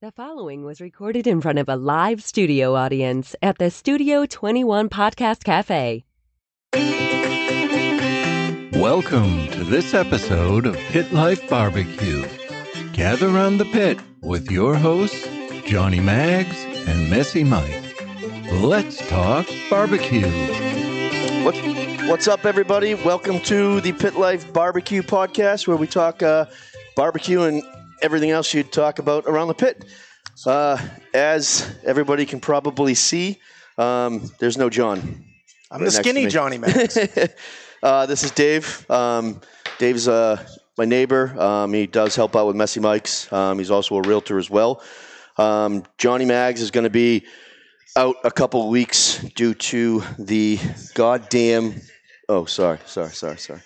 The following was recorded in front of a live studio audience at the Studio 21 Podcast Cafe. Welcome to this episode of Pit Life Barbecue. Gather around the pit with your hosts, Johnny Mags and Messy Mike. Let's talk barbecue. What, what's up, everybody? Welcome to the Pit Life Barbecue Podcast, where we talk uh, barbecue and everything else you'd talk about around the pit. Uh, as everybody can probably see, um, there's no John. I'm right the skinny. Johnny Mags. uh, this is Dave. Um, Dave's uh, my neighbor. Um, he does help out with Messy Mike's. Um, he's also a realtor as well. Um, Johnny Mags is going to be out a couple weeks due to the goddamn. Oh, sorry, sorry, sorry, sorry.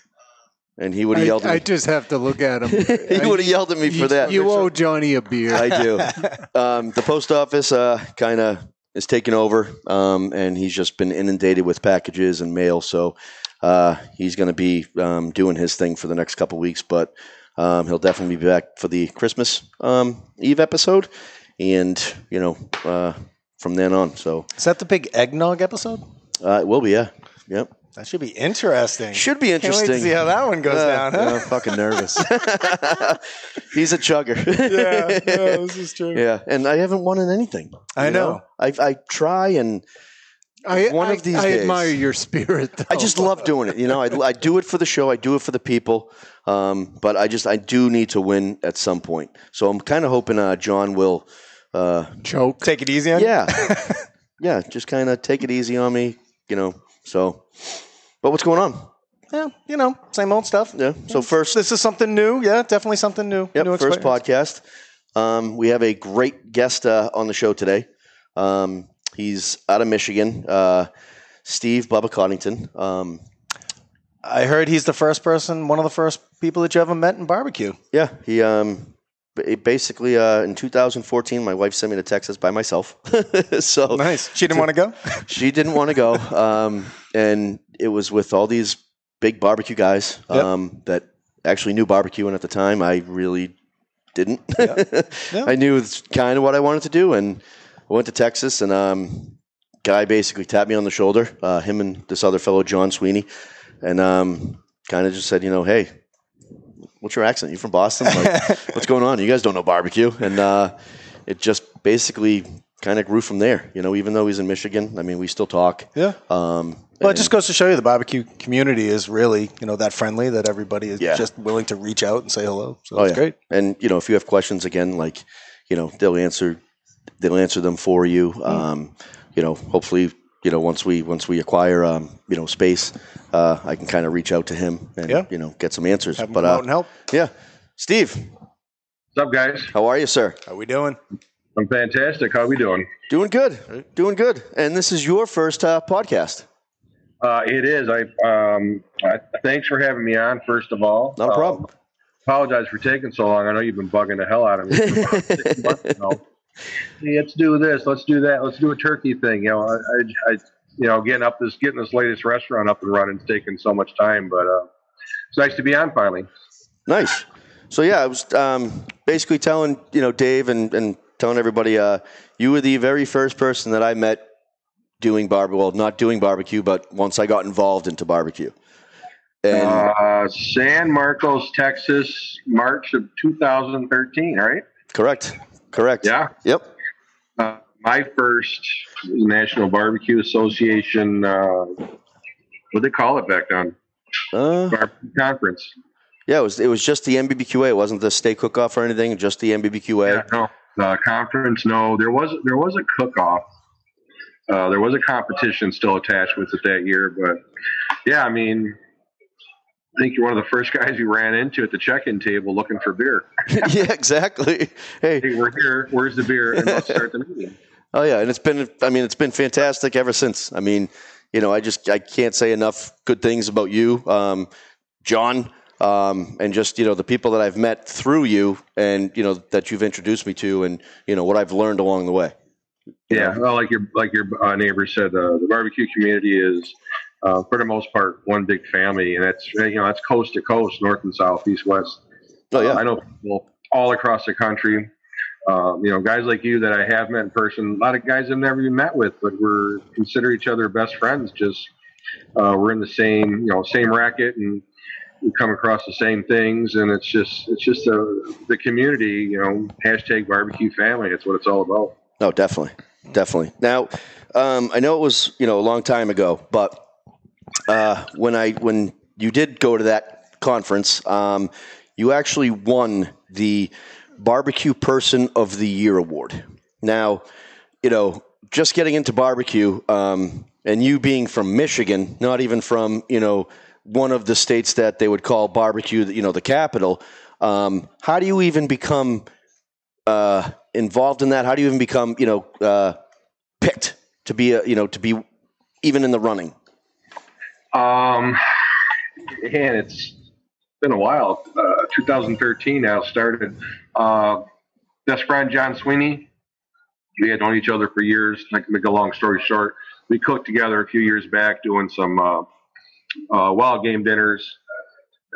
And he would have I, yelled at me. I just have to look at him. he would have yelled at me for you, that. You owe Johnny a beer. I do. Um, the post office uh, kind of is taking over, um, and he's just been inundated with packages and mail. So uh, he's going to be um, doing his thing for the next couple weeks, but um, he'll definitely be back for the Christmas um, Eve episode, and you know uh, from then on. So Is that the big eggnog episode? uh, it will be, yeah, yep. That should be interesting. Should be Can't wait interesting. to see how that one goes Uh, down. yeah, I'm fucking nervous. he's a chugger. yeah, yeah, this is true. Yeah, and I haven't won in anything. I you know. I I try and I, One I, of these I days. admire your spirit. Though. I just love doing it. You know, I, I do it for the show. I do it for the people. Um, but I just I do need to win at some point. So I'm kind of hoping uh, John will. Uh, choke. Take it easy on yeah, yeah, just kind of take it easy on me. You know. So, but what's going on? Yeah, you know, same old stuff. Yeah. So first, This is something new. Yeah, definitely something new. Yep, new first podcast. Um, we have a great guest uh, on the show today. Um, he's out of Michigan, uh, Steve Bubba Coddington. Um, I heard he's the first person, one of the first people that you ever met in barbecue. yeah, he um, basically uh, in 2014, my wife sent me to Texas by myself. so Nice. She didn't want to go? she didn't want to go, um, and it was with all these big barbecue guys Yep. um, that actually knew barbecue, and at the time, I really didn't. Yeah. I knew it's kind of what I wanted to do, and I went to Texas, and um, guy basically tapped me on the shoulder, uh, him and this other fellow, John Sweeney, and um, kind of just said, you know, hey. What's your accent? You from Boston? Like, what's going on? You guys don't know barbecue, and uh, it just basically kind of grew from there. You know, even though he's in Michigan, I mean, we still talk. Yeah. Um, Well, it just goes to show you the barbecue community is really, you know, that friendly that everybody is Yeah. just willing to reach out and say hello. So Oh, it's yeah. great. And you know, if you have questions again, like you know, they'll answer they'll answer them for you. Hmm. Um, you know, hopefully, you know, once we once we acquire um, you know space, uh, I can kind of reach out to him and Yeah. you know get some answers. Have them but come out uh, and help. yeah, Steve, What's up, guys? how are you, sir? How we doing? I'm fantastic. How we doing? Doing good, doing good. And this is your first uh, podcast. Uh, it is. I, um, I thanks for having me on. First of all, Not a problem. Um, apologize for taking so long. I know you've been bugging the hell out of me. For about six months now. Hey, let's do this. Let's do that. Let's do a turkey thing. You know, I, I, I you know, getting up this, getting this latest restaurant up and running is taking so much time, but uh, it's nice to be on finally. Nice. So yeah, I was um, basically telling you know Dave and, and telling everybody uh, you were the very first person that I met doing barbecue. Well, not doing barbecue, but once I got involved into barbecue. And Uh, San Marcos, Texas, March of 2013. Right? correct, correct. Yeah. Yep. Uh, my first National Barbecue Association, uh, what they call it back then? Uh, Barbecue conference. yeah, it was it was just the NBBQA. It wasn't the state cook off or anything. Just the NBBQA. Yeah, no, uh, conference. No, there was there was a cook off. Uh, there was a competition still attached with it that year, but yeah, I mean, I think you're one of the first guys you ran into at the check-in table looking for beer. yeah, exactly. Hey, Hey, we're here. Where's the beer? And let's start the meeting. Oh yeah, and it's been I mean it's been fantastic ever since. I mean, you know, I just I can't say enough good things about you, um, John, um, and just you know the people that I've met through you, and you know that you've introduced me to, and you know what I've learned along the way. Yeah, well, like your like your uh, neighbor said, uh, the barbecue community is uh, for the most part one big family, and that's you know that's coast to coast, north and south, east west. Oh yeah, Uh, I know people all across the country. Um, you know, guys like you that I have met in person, a lot of guys I've never even met with, but we're consider each other best friends. Just uh, we're in the same, you know, same racket, and we come across the same things, and it's just, it's just a, the community, you know, hashtag barbecue family. That's what it's all about. No, definitely, definitely. Now, um, I know it was you know a long time ago, but uh, when I when you did go to that conference, um, you actually won the Barbecue Person of the Year award. Now, you know, just getting into barbecue, um, and you being from Michigan, not even from you know one of the states that they would call barbecue, you know, the capital. Um, how do you even become uh, involved in that? How do you even become, you know, uh, picked to be, a, you know, to be even in the running? Um, man, it's been a while. Uh, 2013 now started. Uh, best friend John Sweeney. We had known each other for years. Can make a long story short. We cooked together a few years back doing some uh, uh, wild game dinners.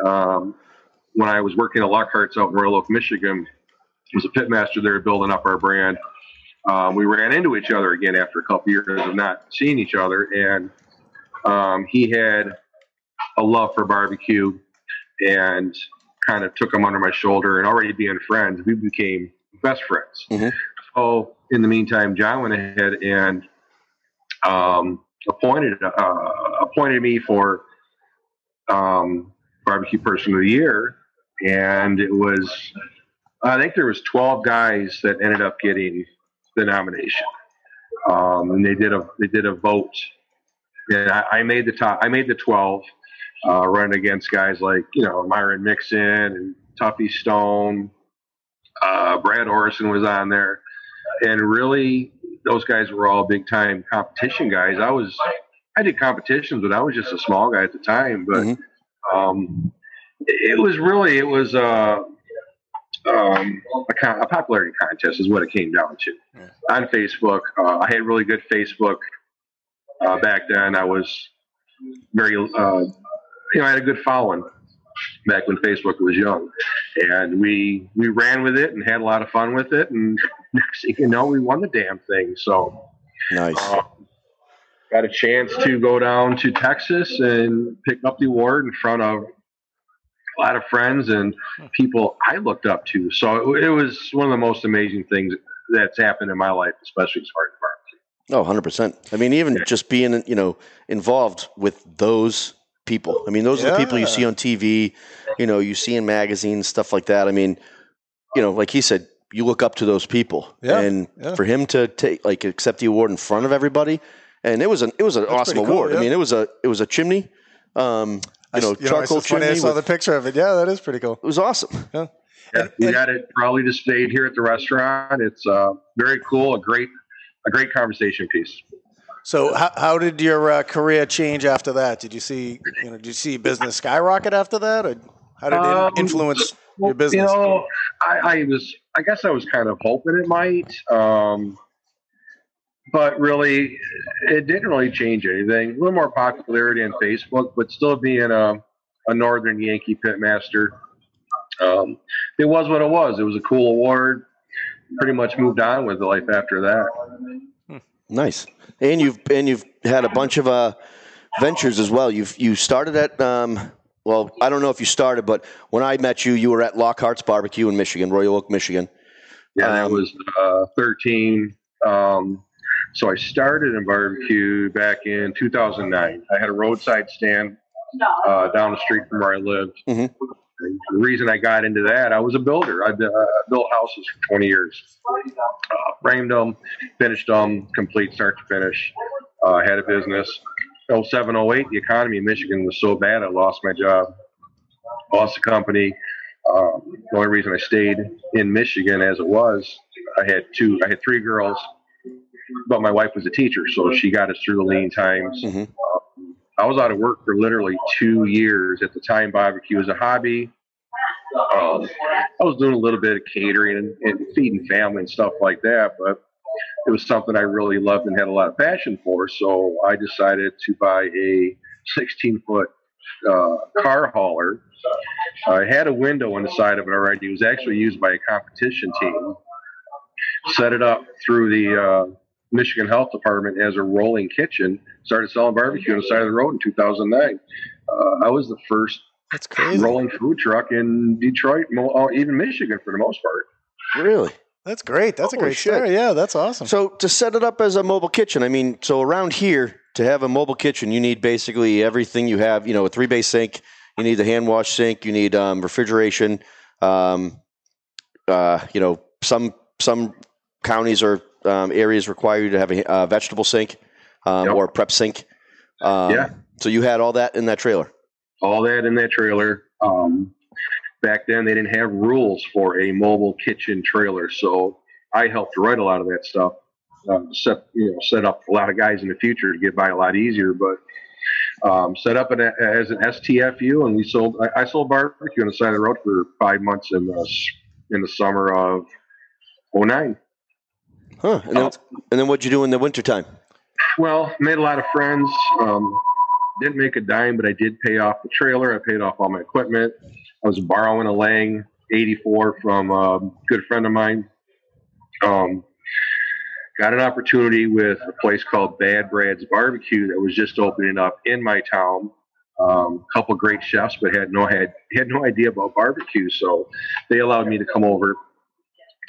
Um, when I was working at Lockhart's out in Royal Oak, Michigan, was a pitmaster there building up our brand. Um, we ran into each other again after a couple years of not seeing each other, and um, he had a love for barbecue and kind of took him under my shoulder. And already being friends, we became best friends. Mhm. So in the meantime, John went ahead and um, appointed uh, appointed me for um, barbecue person of the year, and it was I think there was 12 guys that ended up getting the nomination. Um, and they did a they did a vote. And I, I made the top. I made the 12, uh, running against guys like you know Myron Mixon and Tuffy Stone. Uh, Brad Orrison was on there, and really those guys were all big time competition guys. I was I did competitions, but I was just a small guy at the time. But Mhm. um, it was really it was uh, um, a, con- a popularity contest is what it came down to on Facebook. Uh, I had really good Facebook uh, back then. I was very, uh, you know, I had a good following back when Facebook was young, and we we ran with it and had a lot of fun with it. And next thing you know, we won the damn thing. So Nice. uh, got a chance to go down to Texas and pick up the award in front of a lot of friends and people I looked up to. So it, it was one of the most amazing things that's happened in my life, especially as far as. Oh, 100%. I mean, even just being, you know, involved with those people. I mean, those are the people you see on TV, you know, you see in magazines, stuff like that. I mean, you know, like he said, you look up to those people. Yeah, And yeah. for him to take like accept the award in front of everybody, and it was an it was an That's awesome pretty cool, award. yeah. I mean, it was a it was a chimney, um, I you know, s- you charcoal it's funny, chimney. I saw with- the picture of it. Yeah, that is pretty cool. it was awesome. Yeah, And- we and- got it probably displayed here at the restaurant. It's uh, very cool, a great a great conversation piece. So, how, how did your uh, career change after that? Did you see, you know, did you see business skyrocket after that, or how did it Um, influence Well, your business? You know, I, I was, I guess I was kind of hoping it might, um, but really, it didn't really change anything. A little more popularity on Facebook, but still being a, a Northern Yankee pitmaster, um, it was what it was. It was a cool award. Pretty much moved on with life after that. Nice. And you've and you've had a bunch of uh, ventures as well. You've you started at um, well, I don't know if you started, but when I met you, you were at Lockhart's Barbecue in Michigan, Royal Oak, Michigan. Yeah, Um, was uh, 13. Um, so I started in barbecue back in 2009. I had a roadside stand uh, down the street from where I lived. Mhm. And the reason I got into that, I was a builder. I uh, built houses for 20 years. Uh, framed them, finished them, complete start to finish. Uh, had a business. 07, 08, the economy in Michigan was so bad, I lost my job. Lost the company. Um, the only reason I stayed in Michigan as it was, I had two, I had three girls, but my wife was a teacher, so she got us through the lean times. Mhm. I was out of work for literally two years at the time. Barbecue was a hobby. Um, I was doing a little bit of catering and, and feeding family and stuff like that, but it was something I really loved and had a lot of passion for. So I decided to buy a 16 foot uh, car hauler. I had a window on the side of it already. It was actually used by a competition team. set it up through the uh, Michigan Health Department as a rolling kitchen. Started selling barbecue on the side of the road in 2009. Uh, I was the first That's crazy. rolling food truck in Detroit, or even Michigan for the most part. Really? That's great. That's a great shit. story. Yeah, that's awesome. So to set it up as a mobile kitchen, I mean, so around here to have a mobile kitchen, you need basically everything you have. You know, a three bay sink. You need the hand wash sink. You need um, refrigeration. Um, uh, you know, some some counties or um, areas require you to have a uh, vegetable sink um, Yep. or a prep sink. Um, Yeah. So you had all that in that trailer. all that in that trailer. Um, back then, they didn't have rules for a mobile kitchen trailer, so I helped write a lot of that stuff. Um, set you know set up a lot of guys in the future to get by a lot easier, but um, set up an, as an STFU, and we sold. I, I sold barbecue on the side of the road for five months in the in the summer of '09. Huh. And then, and then what'd you do in the wintertime? Well, made a lot of friends. Um, didn't make a dime, but I did pay off the trailer. I paid off all my equipment. I was borrowing a Lang 84 from a good friend of mine. Um, got an opportunity with a place called Bad Brad's Barbecue that was just opening up in my town. Um, couple great chefs, but had no had had no idea about barbecue, so they allowed me to come over,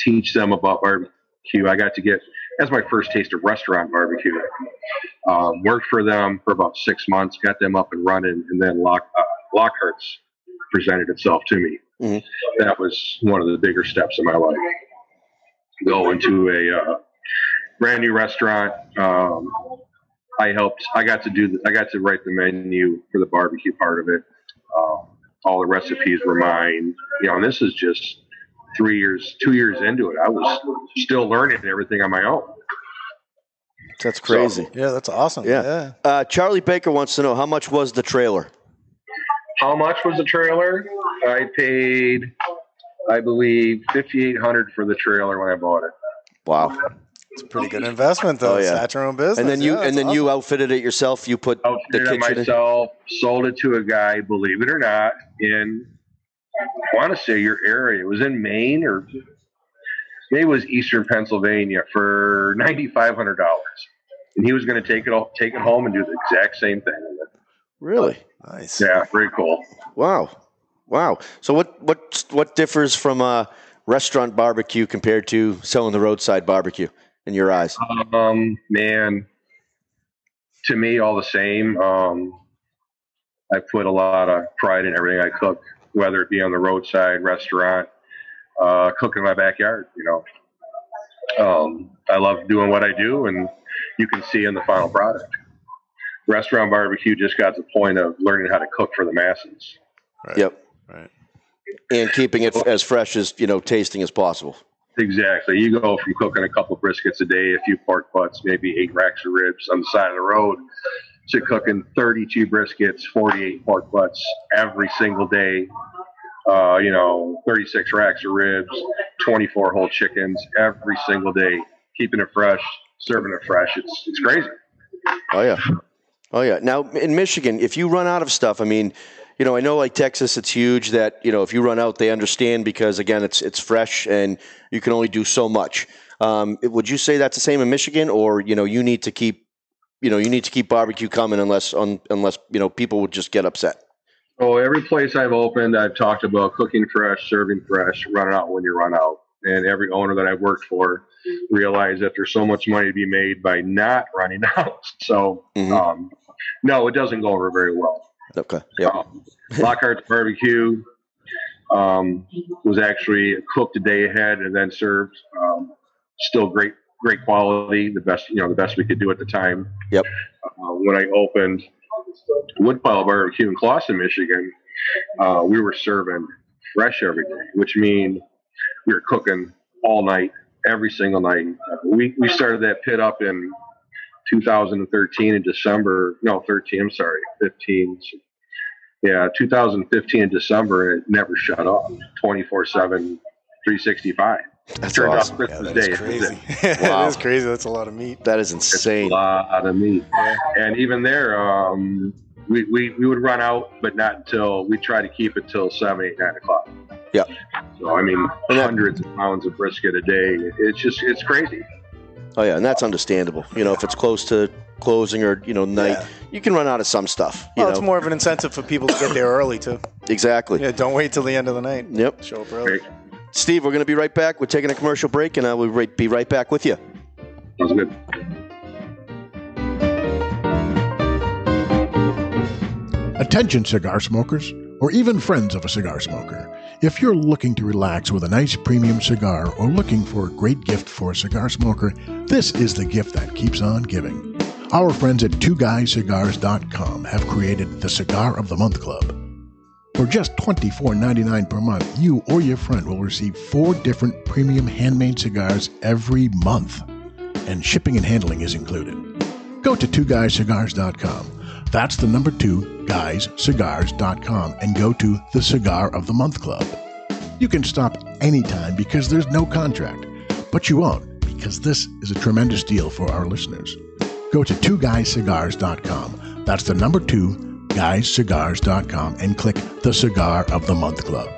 teach them about barbecue. I got to get that's my first taste of restaurant barbecue. Um, worked for them for about six months, got them up and running, and then Lock, uh, Lockhart's presented itself to me. Mhm. That was one of the bigger steps in my life. Go into a uh, brand new restaurant. Um, I helped. I got to do. The, I got to write the menu for the barbecue part of it. Um, all the recipes were mine. You know, and this is just three years, two years into it. I was still learning everything on my own. That's crazy. yeah, that's awesome. Yeah. yeah. Uh, Charlie Baker wants to know how much was the trailer? How much was the trailer? I paid, I believe, fifty eight hundred for the trailer when I bought it. Wow. It's a pretty good investment, though. Oh, yeah. Start your own business. And then you Yeah, and that's then you outfitted it yourself. You put the Outfitted it kitchen. in- sold it to a guy. Believe it or not, in I want to say your area. It was in Maine or maybe it was Eastern Pennsylvania for ninety five hundred dollars, and he was going to take it all, take it home and do the exact same thing. Really? Nice. Yeah, very cool. Wow. Wow. So what what what differs from a restaurant barbecue compared to selling the roadside barbecue in your eyes? Um, man, to me, all the same. Um, I put a lot of pride in everything I cook, whether it be on the roadside restaurant, uh, cook in my backyard. You know, um, I love doing what I do, and you can see in the final product. Restaurant barbecue just got to the point of learning how to cook for the masses. Right. Yep. Right. And keeping it as fresh as you know, tasting as possible. Exactly. You go from cooking a couple briskets a day, a few pork butts, maybe eight racks of ribs on the side of the road, to cooking 32 briskets, 48 pork butts every single day. Uh, you know, 36 racks of ribs, 24 whole chickens every single day, keeping it fresh, serving it fresh. It's it's crazy. Oh yeah. Oh yeah. Now in Michigan, if you run out of stuff, I mean, you know, I know like Texas, it's huge that you know if you run out, they understand because again, it's it's fresh and you can only do so much. Um, would you say that's the same in Michigan, or you know, you need to keep, you know, you need to keep barbecue coming unless un, unless you know people would just get upset. Oh, every place I've opened, I've talked about cooking fresh, serving fresh, running out when you run out. And every owner that I've worked for realized that there's so much money to be made by not running out. So, Mhm. um, no, it doesn't go over very well. Okay. Yeah. Um, Lockhart's barbecue um, was actually cooked a day ahead and then served. Um, still great, great quality. The best, you know, the best we could do at the time. Yep. Uh, when I opened Woodpile Barbecue in Clawson, Michigan, uh, we were serving fresh every day, which means we were cooking all night, every single night. We we started that pit up in 2013 in December. No, 13. I'm sorry, 15. Yeah, 2015 in December, it never shut off. 24 7, 365. That's Turned awesome. Yeah, Christmas that is Day. crazy. Wow. that is crazy. That's a lot of meat. That is It's a insane. lot of meat. And even there, um, we, we, we would run out, but not until we try to keep it till 7, 8, 9 o'clock. Yeah. So I mean, And that- hundreds of pounds of brisket a day. It's just it's crazy. Oh yeah, and that's understandable. You know, if it's close to closing or you know night, Yeah. you can run out of some stuff. You Well, know, it's more of an incentive for people to get there early too. exactly. Yeah, don't wait till the end of the night. Yep. Show up early. Great. Steve, we're going to be right back. We're taking a commercial break, and I will be right back with you. Sounds good. Attention, cigar smokers, or even friends of a cigar smoker. If you're looking to relax with a nice premium cigar or looking for a great gift for a cigar smoker, this is the gift that keeps on giving. Our friends at twoguyscigars.com have created the Cigar of the Month Club. For just $24.99 per month, you or your friend will receive four different premium handmade cigars every month, and shipping and handling is included. Go to twoguyscigars.com. That's the number two, guyscigars.com, and go to the Cigar of the Month Club. You can stop anytime because there's no contract, but you won't because this is a tremendous deal for our listeners. Go to twoguyscigars.com. That's the number two, guyscigars.com, and click the Cigar of the Month Club.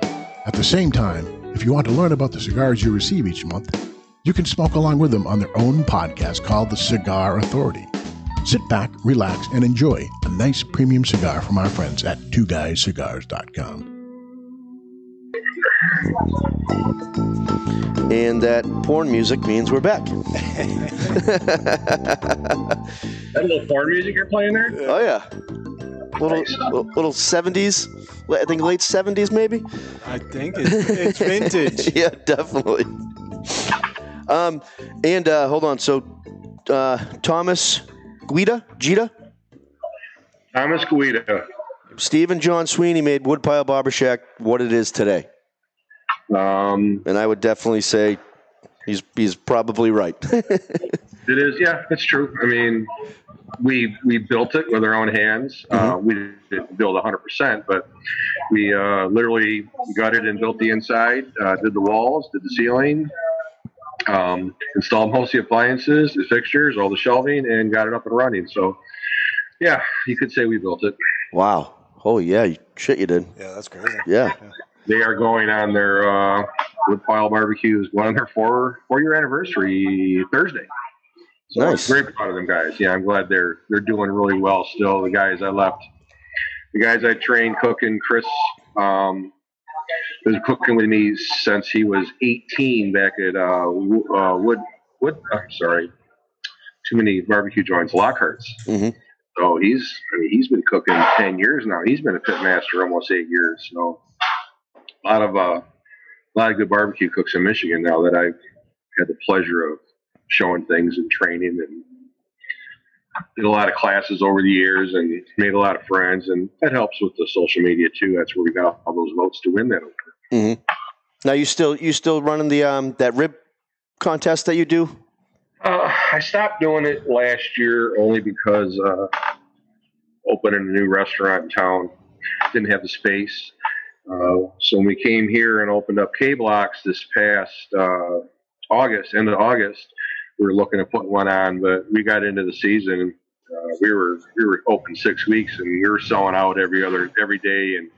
At the same time, if you want to learn about the cigars you receive each month, you can smoke along with them on their own podcast called The Cigar Authority. Sit back, relax, and enjoy a nice premium cigar from our friends at twoguyscigars.com. And that porn music means we're back. That little porn music you're playing there? Oh yeah, little little, little 70s. I think late 70s maybe. I think it's, it's vintage. yeah, definitely. Um, and uh, hold on. So, uh, Thomas Guida, Gita, Thomas Guida. Steve and John Sweeney made Woodpile Barber Shack what it is today, Um, and I would definitely say he's he's probably right. It is, yeah, it's true. I mean, we we built it with our own hands. Uh, we didn't build 100, percent but we uh, literally gutted and built the inside, uh, did the walls, did the ceiling, um, installed most of the appliances, the fixtures, all the shelving, and got it up and running. So, yeah, you could say we built it. wow. Oh yeah, you- shit, you did. Yeah, that's crazy. Yeah. They are going on their uh, Woodpile Barbecue is going on their four four year anniversary Thursday. So Nice. I'm very proud of them guys. Yeah, I'm glad they're they're doing really well still. The guys I left, the guys I trained cooking, Chris um, was cooking with me since he was 18 back at uh, uh, Wood Wood. I'm sorry, too many barbecue joints, Lockhart's. Mhm. So he's I mean he's been cooking 10 years now. He's been a pit master almost eight years. So a lot of uh, a lot of good barbecue cooks in Michigan now that I've had the pleasure of showing things and training and did a lot of classes over the years and made a lot of friends and that helps with the social media too. That's where we got all those votes to win that. over. Now you still you still running the um that rib contest that you do? Uh, I stopped doing it last year only because uh, opening a new restaurant in town didn't have the space. Uh, so when we came here and opened up K Blocks this past uh, August, end of August, we were looking to put one on, but we got into the season. Uh, we were we were open six weeks and we were selling out every other every day, and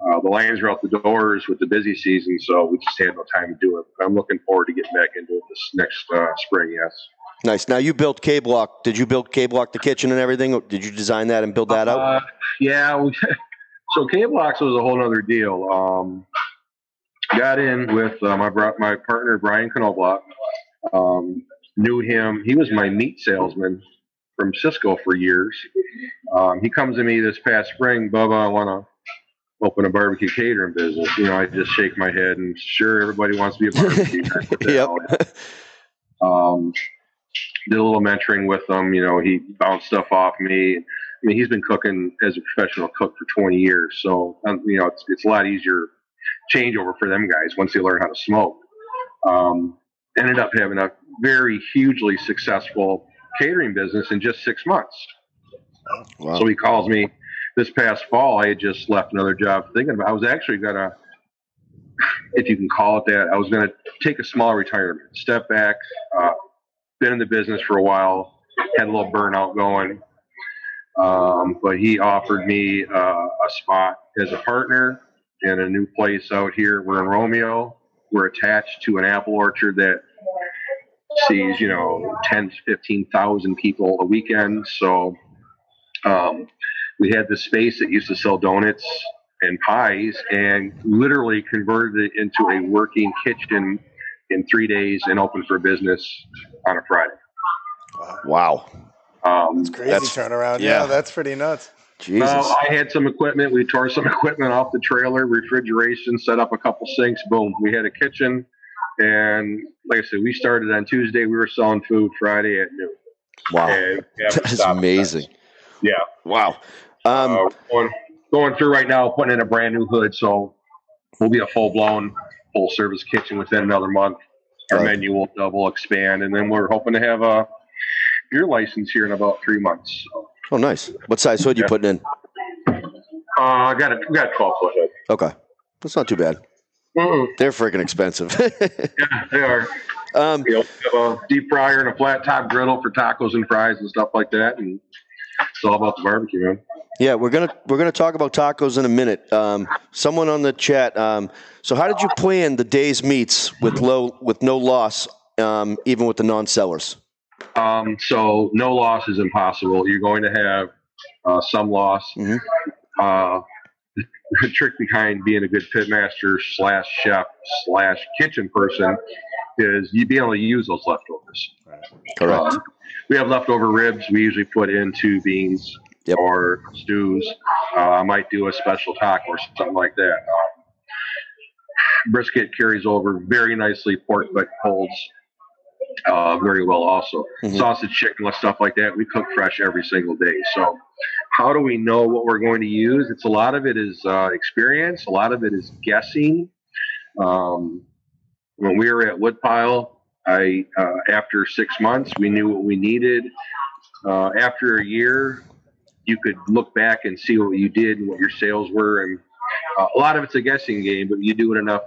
uh, the lines were out the doors with the busy season, so we just had no time to do it. But I'm looking forward to getting back into it this next uh, spring. Yes. Nice. Now you built K Block. Did you build K Block the kitchen and everything? Or did you design that and build that out? Uh, yeah. We, so K Blocks was a whole other deal. Um, got in with uh, my my partner Brian Knobloch. Um, knew him. He was my meat salesman from Sysco for years. Um, he comes to me this past spring, Bubba. I want to open a barbecue catering business. You know, I just shake my head and sure, everybody wants to be a barbecue. Yep. um, did a little mentoring with him. You know, he bounced stuff off me. I mean, he's been cooking as a professional cook for 20 years, so um, you know it's it's a lot easier changeover for them guys once they learn how to smoke. Um, ended up having a very hugely successful catering business in just six months. Wow. So he calls me this past fall. I had just left another job thinking about. I was actually gonna, if you can call it that, I was gonna take a small retirement, step back. Uh, been in the business for a while, had a little burnout going, um, but he offered me uh, a spot as a partner in a new place out here. We're in Romeo. We're attached to an apple orchard that sees, you know, 10 to 15,000 people a weekend. So um, we had this space that used to sell donuts and pies and literally converted it into a working kitchen in three days and opened for business on a Friday. Wow. Um, that's Crazy That's- turnaround. yeah. Yeah. that's pretty nuts. Jesus. Well, I had some equipment. We tore some equipment off the trailer, refrigeration, set up a couple sinks. Boom, we had a kitchen. And like I said, we started on Tuesday. We were selling food Friday at noon. wow. And we That is amazing. Yeah. Wow. Um, Uh, going, going through right now, putting in a brand new hood. So we'll be a full blown, full service kitchen within another month. Our Right. menu will double, expand, and then we're hoping to have a beer license here in about three months. So, oh, nice. What size hood are you putting in? uh, I got a, got a 12 foot hood. Okay. That's not too bad. Mm-mm. They're freaking expensive. Yeah, they are. um, You know, we have a deep fryer and a flat top griddle for tacos and fries and stuff like that, and it's all about the barbecue, man. yeah, we're gonna we're gonna talk about tacos in a minute. Um, someone on the chat. Um, so, how did you plan the day's meets with low with no loss, um, even with the non-sellers? Um, so no loss is impossible. You're going to have uh, some loss. Mhm. Uh, the trick behind being a good pitmaster slash chef slash kitchen person is you be able to use those leftovers. Correct. Um, we have leftover ribs. We usually put into beans Yep. or stews. Uh, I might do a special taco or something like that. Um, brisket carries over very nicely. Pork butt holds uh, very well also. Mhm. Sausage, chicken, stuff like that. We cook fresh every single day. So, how do we know what we're going to use? It's a lot of it is uh, experience. A lot of it is guessing. Um, when we were at Woodpile, I uh, after six months we knew what we needed. Uh, after a year, you could look back and see what you did and what your sales were, and uh, a lot of it's a guessing game. But you do it enough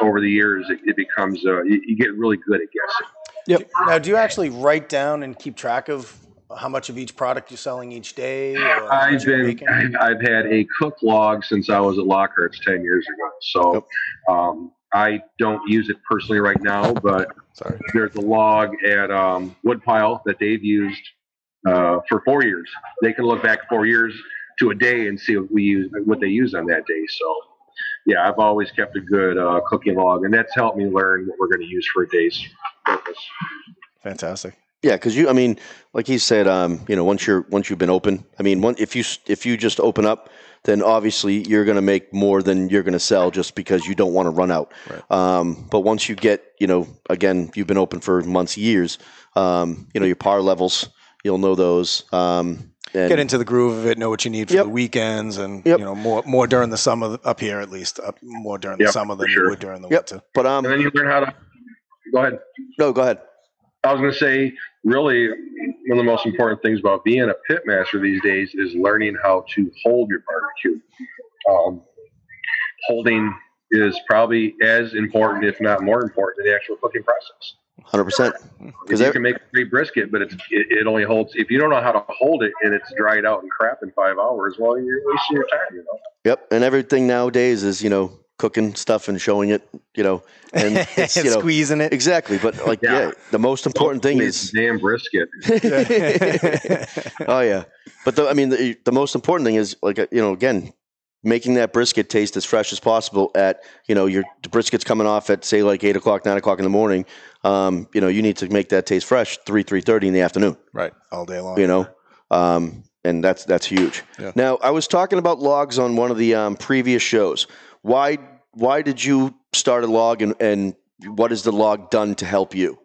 over the years, it, it becomes uh, you, you get really good at guessing. Yep. Now, do you actually write down and keep track of how much of each product you're selling each day? Or I've much you're been? I've had a cook log since I was at Lockhart's ten years ago. So um, I don't use it personally right now, but Sorry. there's a log at um, Woodpile that they've used uh, for four years. They can look back four years to a day and see what we use, what they use on that day. So, yeah, I've always kept a good uh, cooking log, and that's helped me learn what we're going to use for a day's purpose. Fantastic. Yeah, because you, I mean, like he said, um, you know, once you're once you've been open, I mean, one, if you if you just open up, then obviously you're going to make more than you're going to sell just because you don't want to run out. Um, but once you get, you know, again, you've been open for months, years, um, you know, your par levels, you'll know those. Um, and, Get into the groove of it. Know what you need for Yep. the weekends, and Yep. you know more more during the summer up here at least. Up more during the summer than for you would during the Yep. winter. But um, And then you learn how to go ahead. no, go ahead. I was going to say, really, one of the most important things about being a pit master these days is learning how to hold your barbecue. Um, holding is probably as important, if not more important, than the actual cooking process. Hundred percent. Because you can make a great brisket, but it's, it, it only holds if you don't know how to hold it and it's dried out and crap in five hours. Well, you're wasting your time. You know. Yep, and everything nowadays is you know cooking stuff and showing it, you know, and it's you know squeezing it. exactly. But like, yeah, Yeah. the most important thing is damn brisket. oh yeah, but the, I mean the, the most important thing is like uh, you know again making that brisket taste as fresh as possible at you know your the brisket's coming off at say like eight o'clock nine o'clock in the morning. Um, you know you need to make that taste fresh three three thirty in the afternoon. right, all day long. You know, um, and that's that's huge. Yeah. Now I was talking about logs on one of the um, previous shows. Why why did you start a log and, and what has the log done to help you?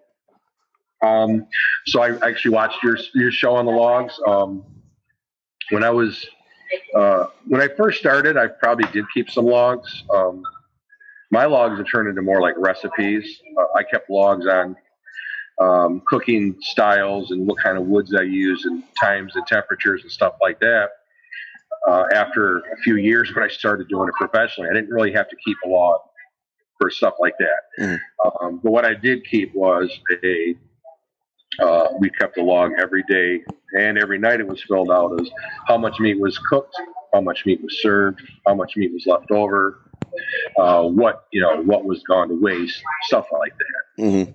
Um, so I actually watched your your show on the logs. Um, when I was uh, when I first started, I probably did keep some logs. Um, my logs have turned into more like recipes. Uh, I kept logs on um, cooking styles and what kind of woods I use and times and temperatures and stuff like that. Uh, after a few years, when I started doing it professionally, I didn't really have to keep a log for stuff like that. Mhm. Um, but what I did keep was a uh, we kept a log every day and every night it was filled out as how much meat was cooked, how much meat was served, how much meat was left over, uh, what you know what was gone to waste, stuff like that. hmm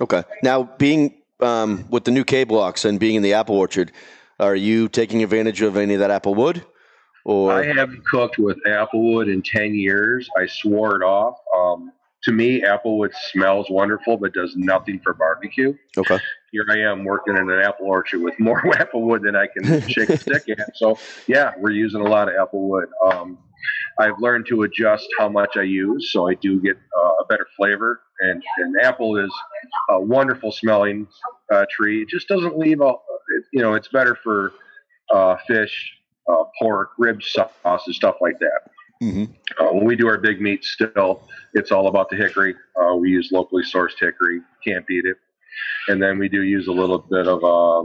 Okay. Now, being um, with the new K blocks and being in the apple orchard, are you taking advantage of any of that apple wood? Or I haven't cooked with applewood in 10 years. I swore it off. Um, to me, applewood smells wonderful, but does nothing for barbecue. okay. Here I am working in an apple orchard with more applewood than I can shake a stick at. So, yeah, we're using a lot of applewood. Um, I've learned to adjust how much I use, so I do get uh, a better flavor. And, and apple is a wonderful smelling uh, tree. It just doesn't leave a, it, you know, it's better for uh, fish, uh, pork, rib sauces, stuff like that. hmm Uh, when we do our big meats, still, it's all about the hickory. Uh, we use locally sourced hickory. Can't beat it. And then we do use a little bit of uh,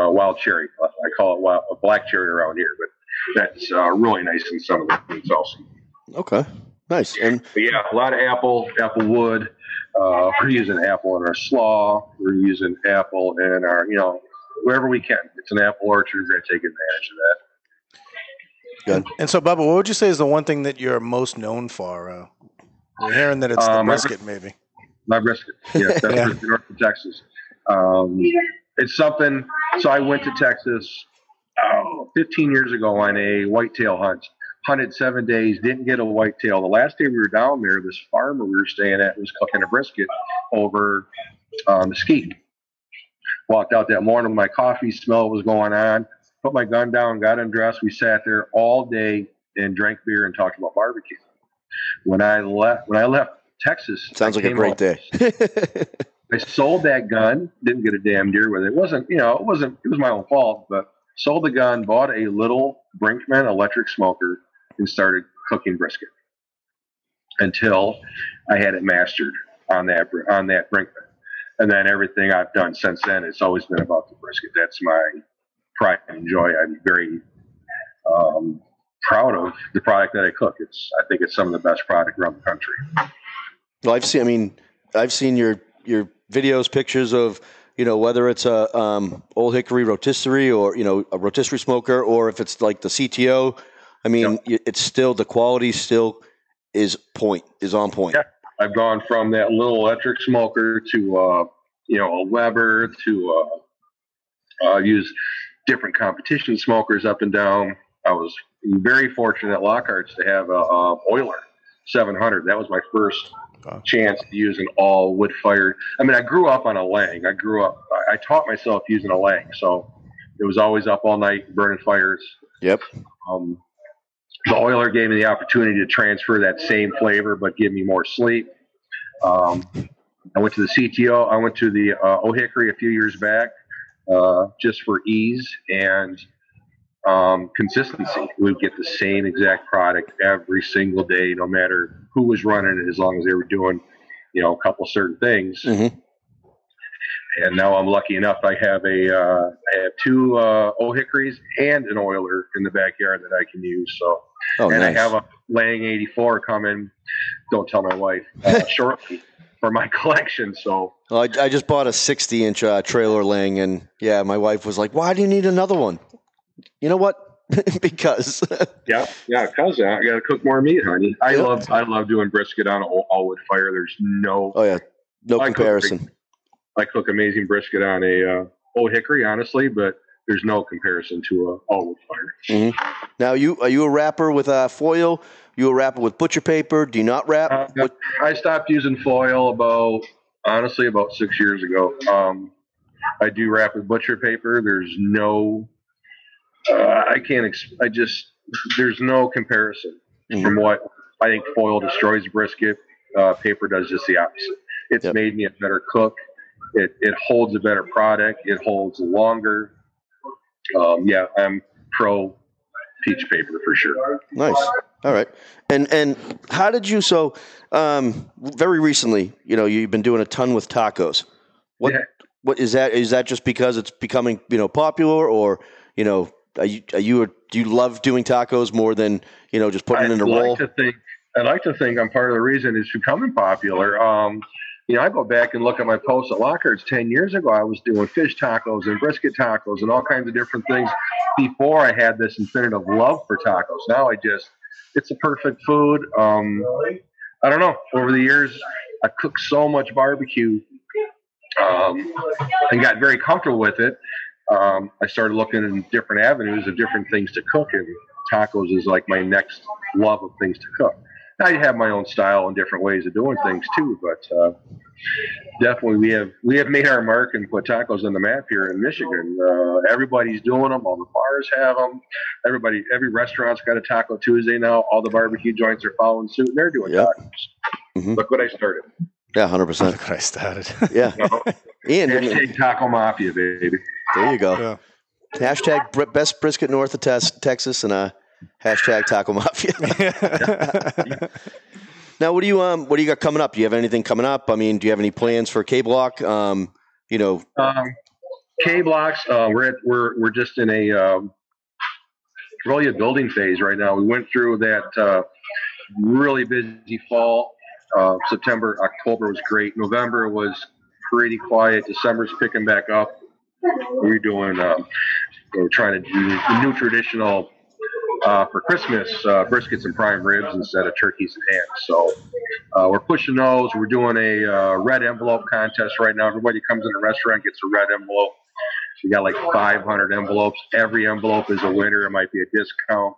uh, wild cherry. I call it wild, black cherry around here, but that's uh, really nice in some of the meats also. Okay. Nice. And But yeah, a lot of apple, apple wood. Uh, we're using apple in our slaw. We're using apple in our, you know, wherever we can. It's an apple orchard. We're going to take advantage of that. Good. And so, Bubba, what would you say is the one thing that you're most known for? Uh, we're hearing that it's the Um, I- brisket, maybe. My brisket. Yes, that's Yeah. brisket north of Texas. Um, it's something. So I went to Texas oh, 15 years ago on a whitetail hunt. Hunted seven days, didn't get a whitetail. The last day we were down there, this farmer we were staying at was cooking a brisket over uh, mesquite. Walked out that morning my coffee smell was going on. Put my gun down, got undressed. We sat there all day and drank beer and talked about barbecue. When I left, when I left Texas, sounds I like a great home. day. I sold that gun, didn't get a damn deer with it. It wasn't, you know, it wasn't, it was my own fault, but sold the gun, bought a little Brinkmann electric smoker, and started cooking brisket until I had it mastered on that on that Brinkmann. And then everything I've done since then, it's always been about the brisket. That's my pride and joy. I'm very um, proud of the product that I cook. It's, I think it's some of the best product around the country. Well, I've seen. I mean, I've seen your your videos, pictures of you know whether it's a um, old hickory rotisserie or you know a rotisserie smoker, or if it's like the CTO. I mean, y it's still the quality still is point is on point. Yeah. I've gone from that little electric smoker to uh, you know a Weber to uh, uh, use different competition smokers up and down. I was very fortunate at Lockhart's to have a, a Oyler 700. That was my first Wow. chance to use an all wood fired. I mean, I grew up on a Lang. I grew up. I, I taught myself using a Lang, so it was always up all night burning fires. Yep. Um, the Oyler gave me the opportunity to transfer that same flavor, but give me more sleep. Um, I went to the CTO. I went to the uh, Ole Hickory a few years back, uh, just for ease and um, consistency. We would get the same exact product every single day, no matter who was running it, as long as they were doing, you know, a couple certain things. Mhm. And now I'm lucky enough. I have a, uh, I have two uh, Ole Hickories and an Oyler in the backyard that I can use. So Oh, and nice. I have a Lang 84 coming. Don't tell my wife uh, shortly for my collection. So Well, I, I just bought a 60 inch uh, trailer Lang, and yeah, my wife was like, "Why do you need another one?" You know what? because yeah, yeah, cause I got to cook more meat, honey. I Yep. love I love doing brisket on all, all wood fire. There's no oh yeah, no I cook comparison. I cook amazing brisket on a uh, old hickory, honestly, but there's no comparison to a all wood fire. Now, you are you a wrapper with uh, foil? You a wrapper with butcher paper? Do you not wrap? Uh, What- I stopped using foil about honestly about six years ago. Um, I do wrap with butcher paper. There's no, uh, I can't. Ex- I just there's no comparison Mhm. from what I think foil destroys brisket. Uh, paper does just the opposite. It's Yep. made me a better cook. It it holds a better product. It holds longer. Um, yeah, I'm pro peach paper for sure. Nice. All right. And and how did you so um very recently, you know, you've been doing a ton with tacos. What Yeah. what is that is that just because it's becoming, you know, popular or, you know, are you are you do you love doing tacos more than, you know, just putting it in a I'd roll? like to think I like to think I'm part of the reason it's becoming popular. Um, you know, I go back and look at my posts at Lockhart's ten years ago. I was doing fish tacos and brisket tacos and all kinds of different things before I had this infinitive love for tacos. Now I just it's a perfect food. Um, I don't know. Over the years, I cooked so much barbecue um, and got very comfortable with it. Um, I started looking in different avenues of different things to cook, and tacos is like my next love of things to cook. I have my own style and different ways of doing things too, but uh, definitely we have we have made our mark and put tacos on the map here in Michigan. Uh, everybody's doing them. All the bars have them. Everybody, every restaurant's got a Taco Tuesday now. All the barbecue joints are following suit. and They're doing Yep. tacos. Mhm. Look what I started. Yeah, hundred percent. Look what I started. Yeah, You know? Ian, didn't you- Hashtag Taco Mafia, baby. There you go. Yeah. Hashtag best brisket north of tes- Texas and uh, hashtag Taco Mafia. now, what do you um what do you got coming up? Do you have anything coming up? I mean, do you have any plans for K Block? Um, you know, Um, K blocks. Uh, we're at, we're we're just in a um, really a building phase right now. We went through that uh, really busy fall. Uh, September, October was great. November was pretty quiet. December's picking back up. We're doing. Um, we're trying to do the new traditional uh, for Christmas uh, briskets and prime ribs instead of turkeys and hams. So uh, we're pushing those. We're doing a uh, red envelope contest right now. Everybody comes in the restaurant gets a red envelope. We got like 500 envelopes. Every envelope is a winner. It might be a discount,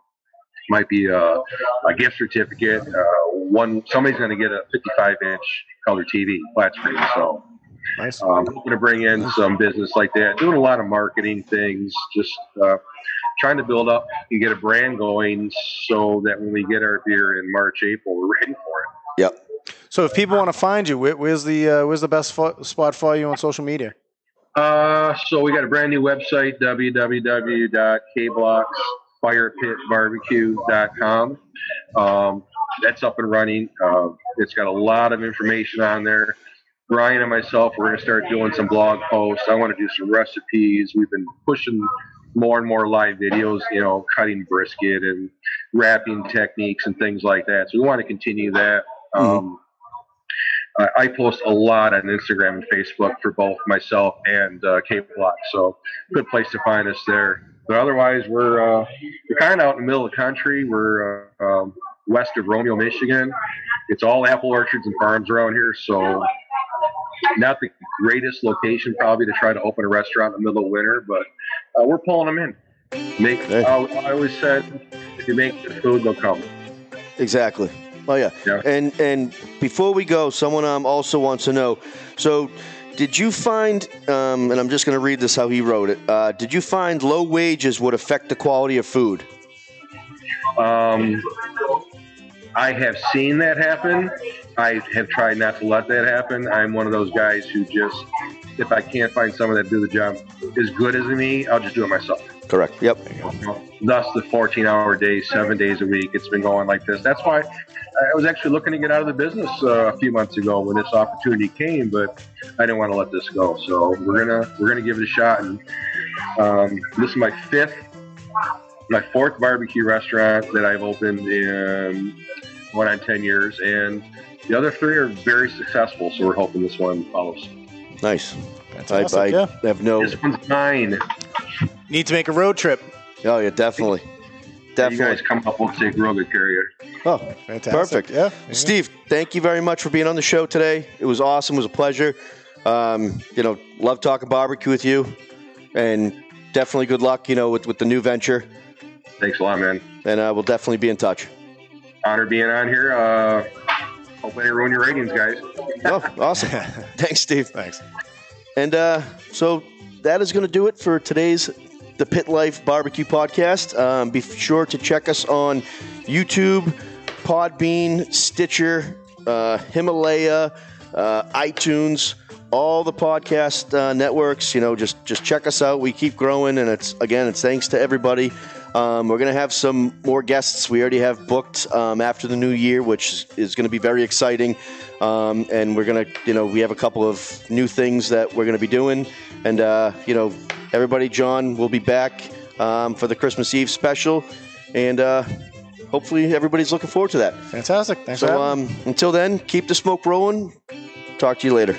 might be a, a gift certificate. Uh, one somebody's going to get a 55 inch color TV flat screen. So nice. um, hoping to bring in some business like that. Doing a lot of marketing things, just uh, trying to build up and get a brand going so that when we get our beer in March, April, we're ready for it. yep. So if people want to find you, where's the uh, where's the best fo- spot for you on social media? Uh, so we got a brand new website, www.kblocksfirepitbarbecue.com. Um, that's up and running. Uh, it's got a lot of information on there. Brian and myself, we're going to start doing some blog posts. I want to do some recipes. We've been pushing more and more live videos, you know, cutting brisket and wrapping techniques and things like that. So we want to continue that. Um, I, I post a lot on Instagram and Facebook for both myself and uh, K Block, so good place to find us there. But otherwise, we're uh, we're kind of out in the middle of the country. We're uh, um, west of Romeo, Michigan. It's all apple orchards and farms around here, so not the greatest location probably to try to open a restaurant in the middle of winter, but uh, we're pulling them in. Make Hey. uh, I always said, if you make the food, they'll come. Exactly. Oh yeah. Yeah. And and before we go, someone um also wants to know. So, did you find? Um, and I'm just going to read this how he wrote it. Uh, did you find low wages would affect the quality of food? Um, I have seen that happen. I have tried not to let that happen. I'm one of those guys who just, if I can't find someone that do the job as good as me, I'll just do it myself. Correct. Yep. Thus, the 14-hour days, seven days a week. It's been going like this. That's why I was actually looking to get out of the business uh, a few months ago when this opportunity came, but I didn't want to let this go. So we're gonna we're gonna give it a shot. And um, this is my fifth, my fourth barbecue restaurant that I've opened in one on ten years, and the other three are very successful. So we're hoping this one follows. Nice. I, Fantastic, I yeah. have no. This one's mine. Need to make a road trip. Oh yeah, definitely. Definitely. You Definitely. guys come up, we'll take real good care of you. Oh, Fantastic. Perfect. Yeah. Steve, thank you very much for being on the show today. It was awesome. It was a pleasure. Um, you know, love talking barbecue with you, and definitely good luck. You know, with with the new venture, Thanks a lot, man. and uh, we'll definitely be in touch. Honor being on here. Uh, hope I ruin your ratings, guys. Oh, awesome. Thanks, Steve. Thanks. And uh, so that is going to do it for today's The Pit Life Barbecue Podcast. Um, be sure to check us on YouTube, Podbean, Stitcher, uh, Himalaya, uh, iTunes, all the podcast uh, networks. You know, just just check us out. We keep growing, and it's again, it's thanks to everybody. Um, we're going to have some more guests. We already have booked um, after the new year, which is going to be very exciting. Um, and we're going to, you know, we have a couple of new things that we're going to be doing. And, uh, you know, everybody, John will be back um, for the Christmas Eve special. And uh, hopefully everybody's looking forward to that. Fantastic. Thanks So um, until then, keep the smoke rolling. Talk to you later.